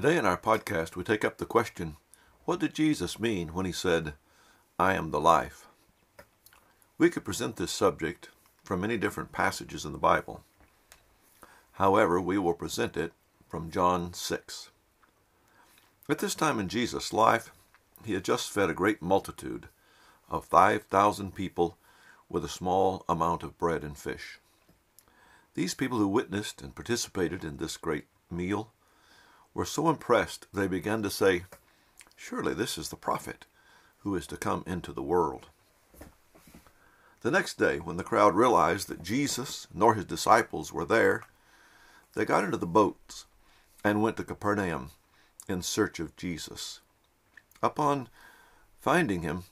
Today in our podcast, we take up the question what did Jesus mean when he said, I am the life? We could present this subject from many different passages in the Bible. However, we will present it from John 6. At this time in Jesus' life, he had just fed a great multitude of 5,000 people with a small amount of bread and fish. These people who witnessed and participated in this great meal were so impressed they began to say, Surely this is the prophet who is to come into the world. The next day, when the crowd realized that Jesus nor his disciples were there, they got into the boats and went to Capernaum in search of Jesus. Upon finding him,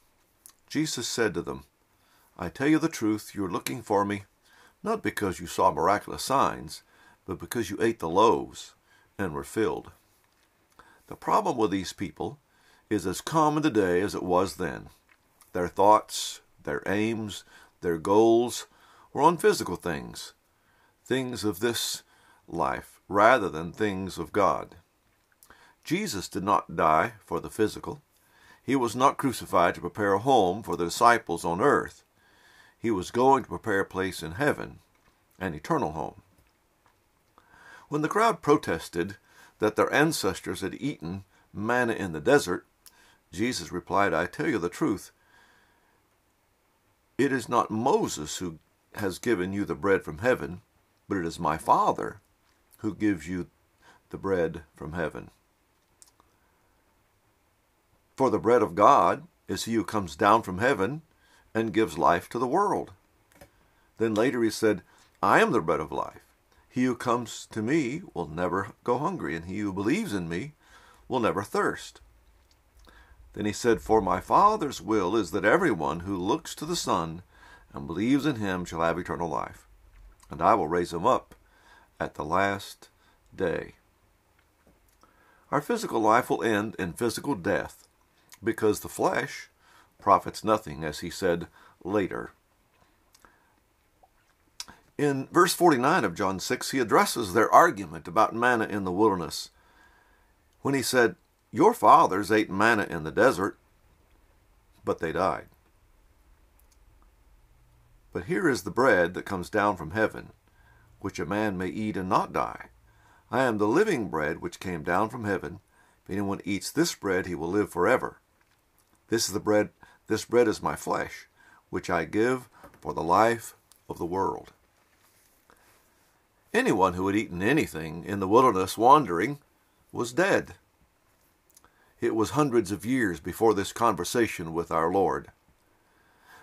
Jesus said to them, I tell you the truth, you are looking for me, not because you saw miraculous signs, but because you ate the loaves and were filled. The problem with these people is as common today as it was then. Their thoughts, their aims, their goals were on physical things, things of this life, rather than things of God. Jesus did not die for the physical. He was not crucified to prepare a home for the disciples on earth. He was going to prepare a place in heaven, an eternal home. When the crowd protested that their ancestors had eaten manna in the desert, Jesus replied, I tell you the truth. It is not Moses who has given you the bread from heaven, but it is my Father who gives you the bread from heaven. For the bread of God is he who comes down from heaven and gives life to the world. Then later he said, I am the bread of life. He who comes to me will never go hungry, and he who believes in me will never thirst. Then he said, For my Father's will is that everyone who looks to the Son and believes in him shall have eternal life, and I will raise him up at the last day. Our physical life will end in physical death, because the flesh profits nothing, as he said later. In verse 49 of John 6, he addresses their argument about manna in the wilderness when he said, Your fathers ate manna in the desert, but they died. But here is the bread that comes down from heaven, which a man may eat and not die. I am the living bread which came down from heaven. If anyone eats this bread, he will live forever. This is the bread, this bread is my flesh, which I give for the life of the world. Anyone who had eaten anything in the wilderness wandering was dead. It was hundreds of years before this conversation with our Lord.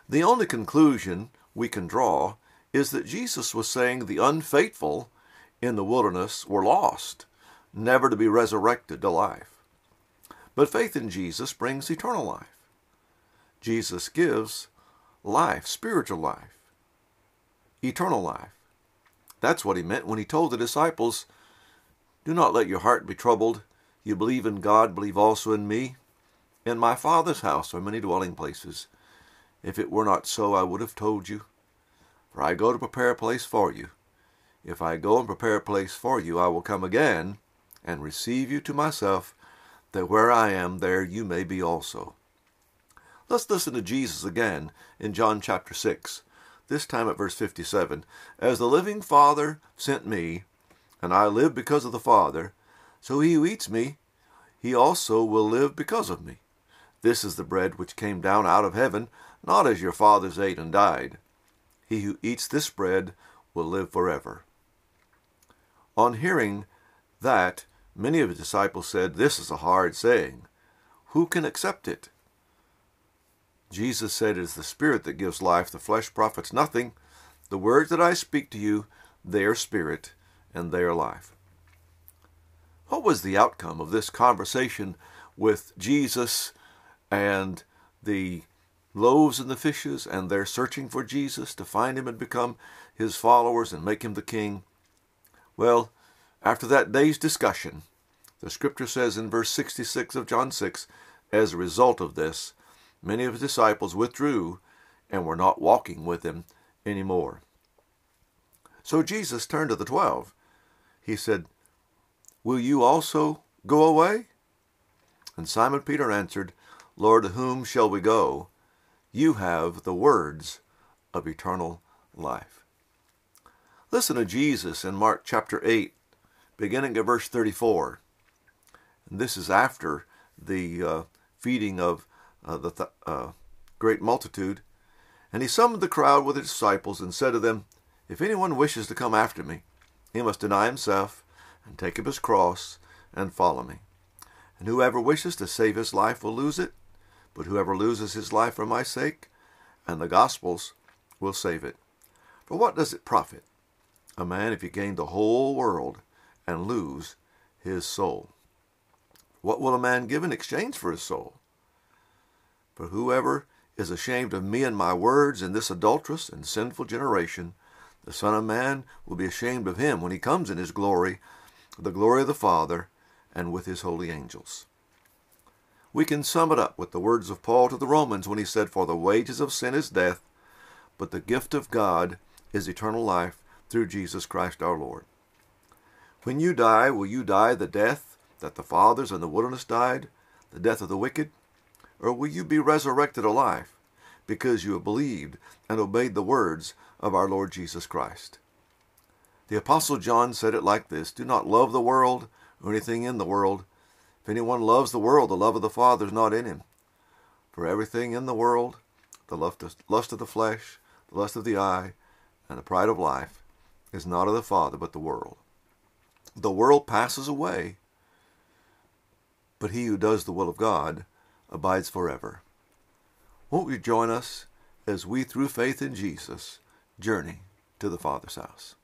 The only conclusion we can draw is that Jesus was saying the unfaithful in the wilderness were lost, never to be resurrected to life. But faith in Jesus brings eternal life. Jesus gives life, spiritual life, eternal life. That's what he meant when he told the disciples, Do not let your heart be troubled. You believe in God, believe also in me. In my Father's house are many dwelling places. If it were not so, I would have told you. For I go to prepare a place for you. If I go and prepare a place for you, I will come again and receive you to myself, that where I am, there you may be also. Let's listen to Jesus again in John chapter 6, this time at verse 57. As the living Father sent me, and I live because of the Father, so he who eats me, he also will live because of me. This is the bread which came down out of heaven, not as your fathers ate and died. He who eats this bread will live forever. On hearing that, many of his disciples said, This is a hard saying. Who can accept it? Jesus said, It is the Spirit that gives life, the flesh profits nothing. The words that I speak to you, they are spirit and they are life. What was the outcome of this conversation with Jesus and the loaves and the fishes and their searching for Jesus to find him and become his followers and make him the king? Well, after that day's discussion, the scripture says in verse 66 of John 6, as a result of this, many of his disciples withdrew and were not walking with him any more. So Jesus turned to the twelve. He said, Will you also go away? And Simon Peter answered, Lord, to whom shall we go? You have the words of eternal life. Listen to Jesus in Mark chapter 8, beginning at verse 34. And this is after the uh, feeding of uh, the th- uh, great multitude. And he summoned the crowd with his disciples and said to them, If anyone wishes to come after me, he must deny himself and take up his cross and follow me. And whoever wishes to save his life will lose it, but whoever loses his life for my sake and the gospel's will save it. For what does it profit a man if he gain the whole world and lose his soul? What will a man give in exchange for his soul? For whoever is ashamed of me and my words in this adulterous and sinful generation, the Son of Man will be ashamed of him when he comes in his glory, the glory of the Father, and with his holy angels. We can sum it up with the words of Paul to the Romans when he said, For the wages of sin is death, but the gift of God is eternal life through Jesus Christ our Lord. When you die, will you die the death that the fathers in the wilderness died, the death of the wicked? Or will you be resurrected alive because you have believed and obeyed the words of our Lord Jesus Christ? The Apostle John said it like this Do not love the world or anything in the world. If anyone loves the world, the love of the Father is not in him. For everything in the world, the lust of the flesh, the lust of the eye, and the pride of life, is not of the Father, but the world. The world passes away, but he who does the will of God abides forever. Won't you join us as we, through faith in Jesus, journey to the Father's house?